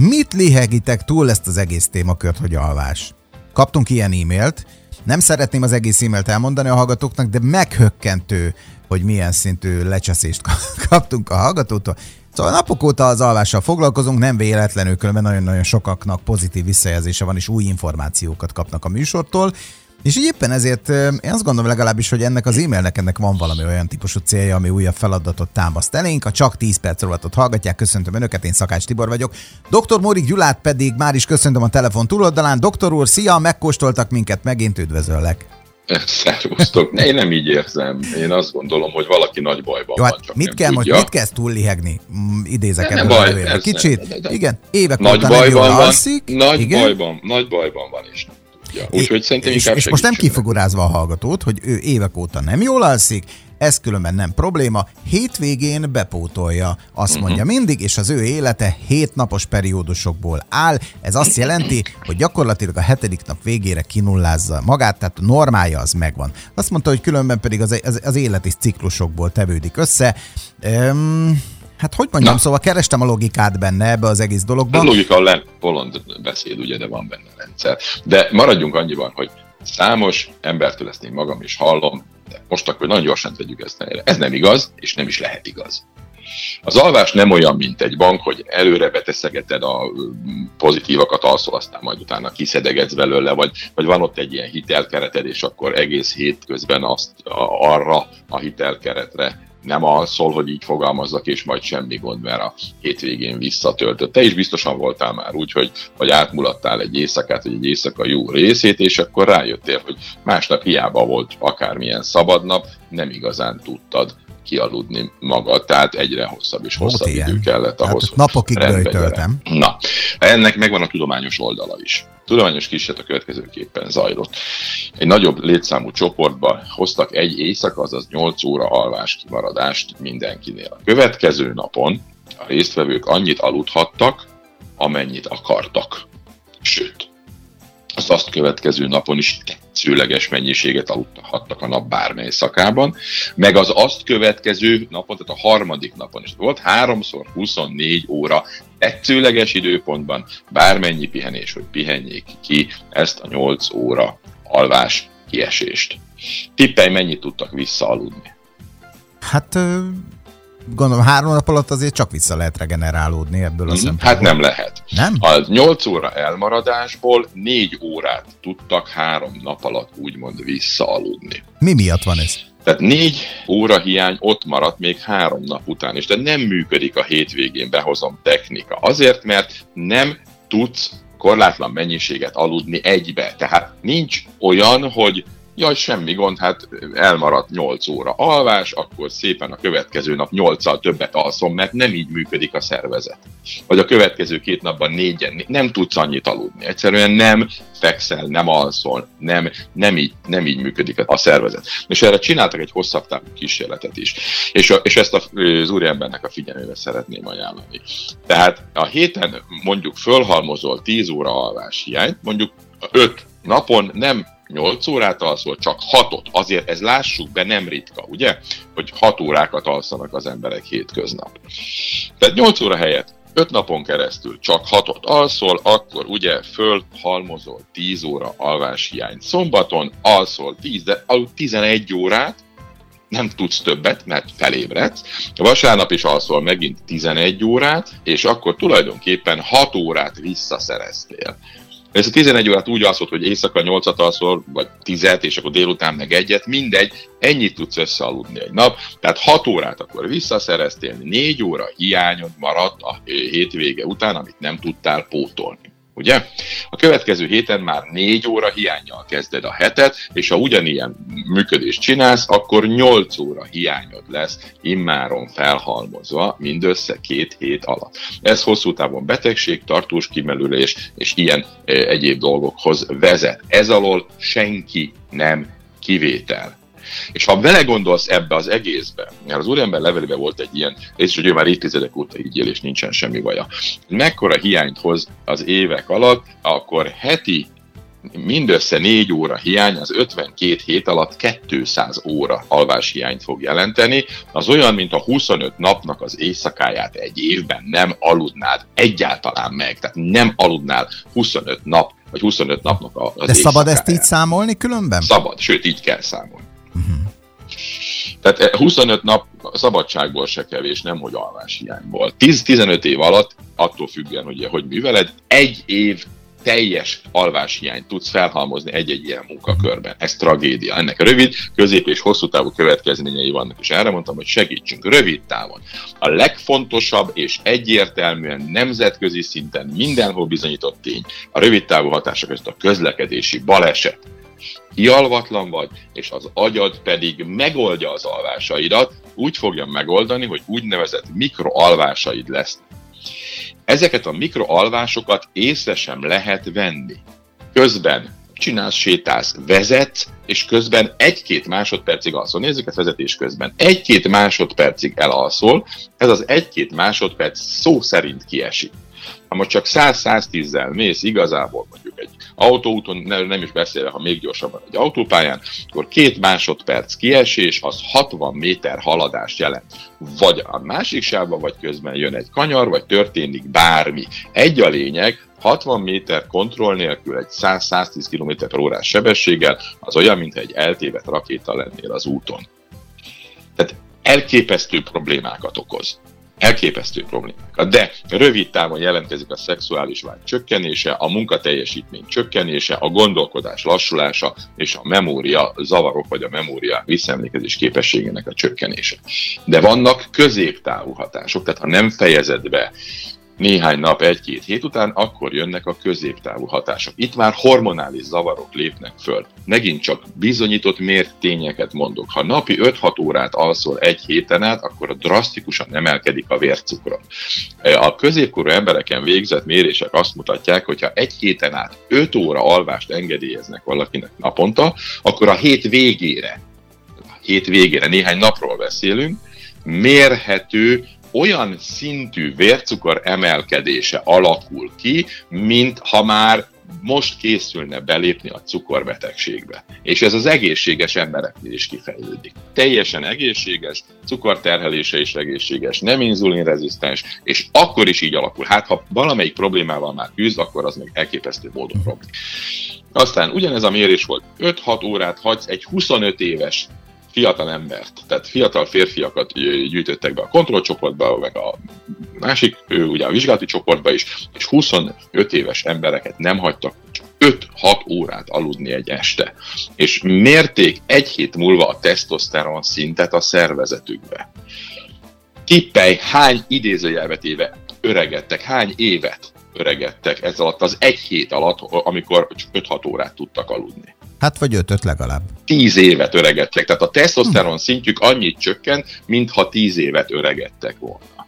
Mit lihegitek túl ezt az egész témakört, hogy alvás? Kaptunk ilyen e-mailt, nem szeretném az egész e-mailt elmondani a hallgatóknak, de meghökkentő, hogy milyen szintű lecseszést kaptunk a hallgatótól. Szóval napok óta az alvással foglalkozunk, nem véletlenül, különben nagyon-nagyon sokaknak pozitív visszajelzése van, és új információkat kapnak a műsortól. És így éppen ezért én azt gondolom legalábbis, hogy ennek az e-mailnek ennek van valami olyan típusú célja, ami újabb feladatot támaszt elénk. A csak 10 perc rovatot hallgatják, köszöntöm Önöket, én Szakács Tibor vagyok. Dr. Mórik Gyulát pedig már is köszöntöm a telefon túloldalán. Doktor úr, szia, megkóstoltak minket, megint üdvözöllek. Szervusztok. Én nem így érzem. Én azt gondolom, hogy valaki nagy bajban Jó, hát van. Csak mit kell, tudja. mit kezd túllihegni? Mm, idézek ebből baj, a Kicsit, de, de, igen, évek nagy óta bajban nem jól van, alszik. Nagy igen? bajban, nagy bajban van is. Ja, úgyhogy szerintem és, és most nem kifigurázva a hallgatót, hogy ő évek óta nem jól alszik, ez különben nem probléma, hétvégén bepótolja, azt uh-huh. mondja mindig, és az ő élete hét napos periódusokból áll. Ez azt jelenti, hogy gyakorlatilag a hetedik nap végére kinullázza magát, tehát a normája az megvan. Azt mondta, hogy különben pedig az, az, az élet is ciklusokból tevődik össze. Um, Hát hogy mondjam, Na. szóval kerestem a logikát benne ebbe az egész dologban. A logika a bolond beszéd, ugye, de van benne rendszer. De maradjunk annyiban, hogy számos embertől ezt én magam is hallom, de most akkor nagyon gyorsan tegyük ezt helyre. Ez nem igaz, és nem is lehet igaz. Az alvás nem olyan, mint egy bank, hogy előre beteszegeted a pozitívakat, alszol, aztán majd utána kiszedegetsz belőle, vagy, vagy van ott egy ilyen hitelkereted, és akkor egész hét közben azt arra a hitelkeretre nem alszol, hogy így fogalmazzak, és majd semmi gond, mert a hétvégén visszatöltött. Te is biztosan voltál már úgy, hogy, hogy átmulattál egy éjszakát, vagy egy éjszaka jó részét, és akkor rájöttél, hogy másnap hiába volt akármilyen szabadnap, nem igazán tudtad kialudni magad, tehát egyre hosszabb és hosszabb Volt idő kellett ahhoz, hát napokig bőjtöltem. Na, ennek megvan a tudományos oldala is. Tudományos kísérlet a következőképpen zajlott. Egy nagyobb létszámú csoportba hoztak egy éjszaka, azaz 8 óra alvás kimaradást mindenkinél. A következő napon a résztvevők annyit aludhattak, amennyit akartak. Sőt, az azt következő napon is tetszőleges mennyiséget aludhattak a nap bármely szakában, meg az azt következő napon, tehát a harmadik napon is volt háromszor 24 óra tetszőleges időpontban bármennyi pihenés, hogy pihenjék ki ezt a 8 óra alvás kiesést. Tippelj, mennyit tudtak visszaaludni? Hát gondolom három nap alatt azért csak vissza lehet regenerálódni ebből a mm, szempontból. Hát nem lehet. Nem? A 8 óra elmaradásból 4 órát tudtak három nap alatt úgymond visszaaludni. Mi miatt van ez? Tehát négy óra hiány ott maradt még három nap után is, de nem működik a hétvégén behozom technika. Azért, mert nem tudsz korlátlan mennyiséget aludni egybe. Tehát nincs olyan, hogy jaj, semmi gond, hát elmaradt 8 óra alvás, akkor szépen a következő nap 8-al többet alszom, mert nem így működik a szervezet. Vagy a következő két napban négyen, nem tudsz annyit aludni. Egyszerűen nem fekszel, nem alszol, nem, nem, így, nem így működik a szervezet. És erre csináltak egy hosszabb távú kísérletet is. És, a, és ezt az úriembernek a figyelmébe szeretném ajánlani. Tehát a héten mondjuk fölhalmozol 10 óra alvás hiányt, mondjuk 5 napon nem 8 órát alszol, csak 6-ot. Azért ez lássuk be, nem ritka, ugye? Hogy 6 órákat alszanak az emberek hétköznap. Tehát 8 óra helyett 5 napon keresztül csak 6-ot alszol, akkor ugye fölhalmozol 10 óra alváshiány. Szombaton alszol 10, de aludt 11 órát, nem tudsz többet, mert felébredsz. Vasárnap is alszol megint 11 órát, és akkor tulajdonképpen 6 órát visszaszereztél. Ez a 11 órát úgy alszott, hogy éjszaka 8-at alszol, vagy 10 és akkor délután meg egyet, mindegy, ennyit tudsz összealudni egy nap, tehát 6 órát akkor visszaszereztél, 4 óra hiányod maradt a hétvége után, amit nem tudtál pótolni ugye? A következő héten már négy óra hiányjal kezded a hetet, és ha ugyanilyen működést csinálsz, akkor 8 óra hiányod lesz immáron felhalmozva mindössze két hét alatt. Ez hosszú távon betegség, tartós kimerülés és ilyen e, egyéb dolgokhoz vezet. Ez alól senki nem kivétel. És ha belegondolsz ebbe az egészbe, mert az úriember levelében volt egy ilyen, és hogy ő már évtizedek óta így él, és nincsen semmi baja. Mekkora hiányt hoz az évek alatt, akkor heti mindössze 4 óra hiány az 52 hét alatt 200 óra alvás hiányt fog jelenteni. Az olyan, mint a 25 napnak az éjszakáját egy évben nem aludnád egyáltalán meg. Tehát nem aludnál 25 nap, vagy 25 napnak az De szabad ezt így számolni különben? Szabad, sőt így kell számolni. Tehát 25 eh, nap szabadságból se kevés, nem hogy alváshiányból. 10-15 év alatt, attól függően, hogy, hogy műveled, egy év teljes alváshiányt tudsz felhalmozni egy-egy ilyen munkakörben. Ez tragédia. Ennek rövid, közép és hosszú távú következményei vannak, és erre mondtam, hogy segítsünk rövid távon. A legfontosabb és egyértelműen nemzetközi szinten mindenhol bizonyított tény, a rövid távú hatások között a közlekedési baleset, kialvatlan vagy, és az agyad pedig megoldja az alvásaidat, úgy fogja megoldani, hogy úgynevezett mikroalvásaid lesznek. Ezeket a mikroalvásokat észre sem lehet venni. Közben csinálsz, sétálsz, vezetsz, és közben egy-két másodpercig alszol. Nézzük ezt vezetés közben. Egy-két másodpercig elalszol, ez az egy-két másodperc szó szerint kiesik. Ha most csak 100-110-zel mész igazából mondjuk egy autóúton, nem is beszélve, ha még gyorsabban egy autópályán, akkor két másodperc kiesés az 60 méter haladást jelent. Vagy a másik sávba, vagy közben jön egy kanyar, vagy történik bármi. Egy a lényeg, 60 méter kontroll nélkül egy 100-110 km h sebességgel az olyan, mintha egy eltévedt rakéta lennél az úton. Tehát elképesztő problémákat okoz elképesztő problémákat. De rövid távon jelentkezik a szexuális vágy csökkenése, a munkateljesítmény csökkenése, a gondolkodás lassulása és a memória zavarok vagy a memória visszaemlékezés képességének a csökkenése. De vannak középtávú hatások, tehát ha nem fejezed be néhány nap, egy-két hét után, akkor jönnek a középtávú hatások. Itt már hormonális zavarok lépnek föl. Megint csak bizonyított mért tényeket mondok. Ha napi 5-6 órát alszol egy héten át, akkor drasztikusan emelkedik a vércukron. A középkorú embereken végzett mérések azt mutatják, hogy ha egy héten át 5 óra alvást engedélyeznek valakinek naponta, akkor a hét végére, a hét végére, néhány napról beszélünk, mérhető olyan szintű vércukor emelkedése alakul ki, mint ha már most készülne belépni a cukorbetegségbe. És ez az egészséges embereknél is kifejlődik. Teljesen egészséges, cukorterhelése is egészséges, nem inzulinrezisztens, és akkor is így alakul. Hát ha valamelyik problémával már küzd, akkor az még elképesztő módon romlik. Aztán ugyanez a mérés volt. 5-6 órát hagysz egy 25 éves fiatal embert, tehát fiatal férfiakat gyűjtöttek be a kontrollcsoportba, meg a másik, ugye a vizsgálati csoportba is, és 25 éves embereket nem hagytak 5-6 órát aludni egy este. És mérték egy hét múlva a tesztoszteron szintet a szervezetükbe. Tippelj, hány idézőjelvet éve öregedtek, hány évet öregedtek ez alatt az egy hét alatt, amikor 5-6 órát tudtak aludni. Hát vagy ötöt legalább. Tíz évet öregedtek. Tehát a tesztoszteron hm. szintjük annyit csökkent, mintha tíz évet öregedtek volna.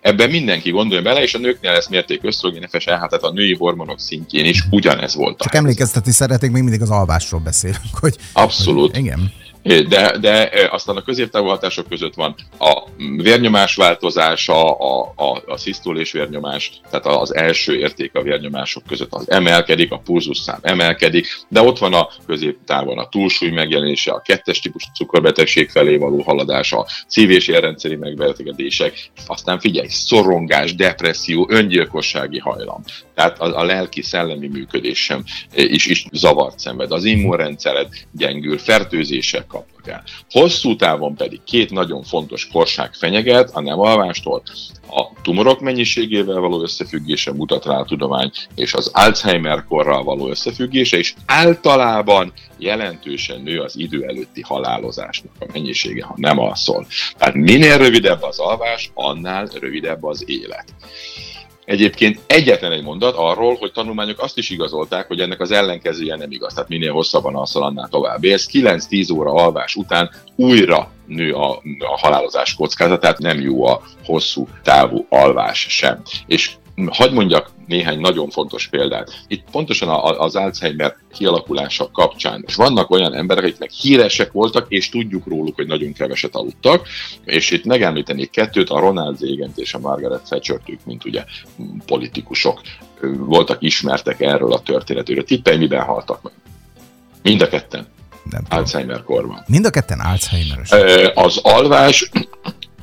Ebben mindenki gondolja bele, és a nőknél lesz mérték ösztrogén, FSH, tehát a női hormonok szintjén is ugyanez volt. Csak emlékeztetni szeretnék, még mindig az alvásról beszélünk. Hogy, Abszolút. Hogy, igen. De, de aztán a középtávú hatások között van a vérnyomás változása, a, a, a szisztolés vérnyomás, tehát az első érték a vérnyomások között az emelkedik, a pulzusszám emelkedik, de ott van a középtávon a túlsúly megjelenése, a kettes típusú cukorbetegség felé való haladása, a szív- és érrendszeri megbetegedések, aztán figyelj, szorongás, depresszió, öngyilkossági hajlam. Tehát a, a lelki-szellemi működés sem is, is zavart szenved. Az immunrendszered gyengül, fertőzések kapnak el. Hosszú távon pedig két nagyon fontos korság fenyeget, a nem alvástól, a tumorok mennyiségével való összefüggése mutat rá a tudomány, és az Alzheimer korral való összefüggése, és általában jelentősen nő az idő előtti halálozásnak a mennyisége, ha nem alszol. Tehát minél rövidebb az alvás, annál rövidebb az élet. Egyébként egyetlen egy mondat arról, hogy tanulmányok azt is igazolták, hogy ennek az ellenkezője nem igaz. Tehát minél hosszabban alszol, annál tovább Ez 9-10 óra alvás után újra nő a, a halálozás tehát nem jó a hosszú távú alvás sem. És hagyd mondjak néhány nagyon fontos példát. Itt pontosan az Alzheimer kialakulása kapcsán. És vannak olyan emberek, akik meg híresek voltak, és tudjuk róluk, hogy nagyon keveset aludtak, és itt megemlítenék kettőt, a Ronald reagan és a Margaret thatcher mint ugye politikusok voltak ismertek erről a történetről. Tippelj, miben haltak meg? Mind a ketten. Nem Alzheimer korban. Mind a ketten alzheimer Az alvás,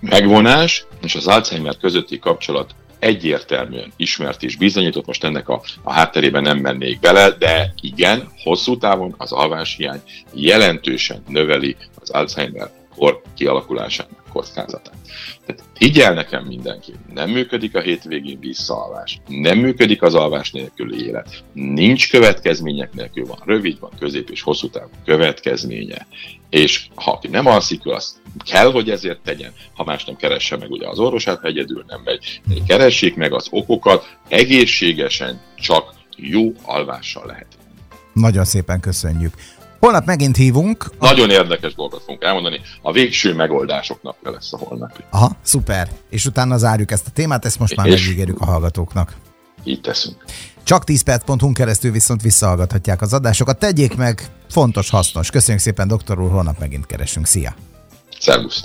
megvonás és az Alzheimer közötti kapcsolat egyértelműen ismert és bizonyított, most ennek a, a hátterében nem mennék bele, de igen, hosszú távon az alváshiány jelentősen növeli az Alzheimer kor kialakulásának kockázatát. Tehát higgyel nekem mindenki, nem működik a hétvégén visszaalvás, nem működik az alvás nélküli élet, nincs következmények nélkül, van rövid, van közép és hosszú távú következménye. És ha aki nem alszik, azt kell, hogy ezért tegyen, ha más nem keresse meg ugye az orvosát, egyedül nem megy. Keressék meg az okokat, egészségesen csak jó alvással lehet. Nagyon szépen köszönjük. Holnap megint hívunk. Nagyon érdekes dolgot fogunk elmondani. A végső megoldások napja lesz a holnap. Aha, szuper. És utána zárjuk ezt a témát, ezt most már és megígérjük a hallgatóknak. Így teszünk. Csak 10 perc.hu keresztül viszont visszahallgathatják az adásokat. Tegyék meg, fontos, hasznos. Köszönjük szépen, doktor úr, holnap megint keresünk. Szia! Szervusz!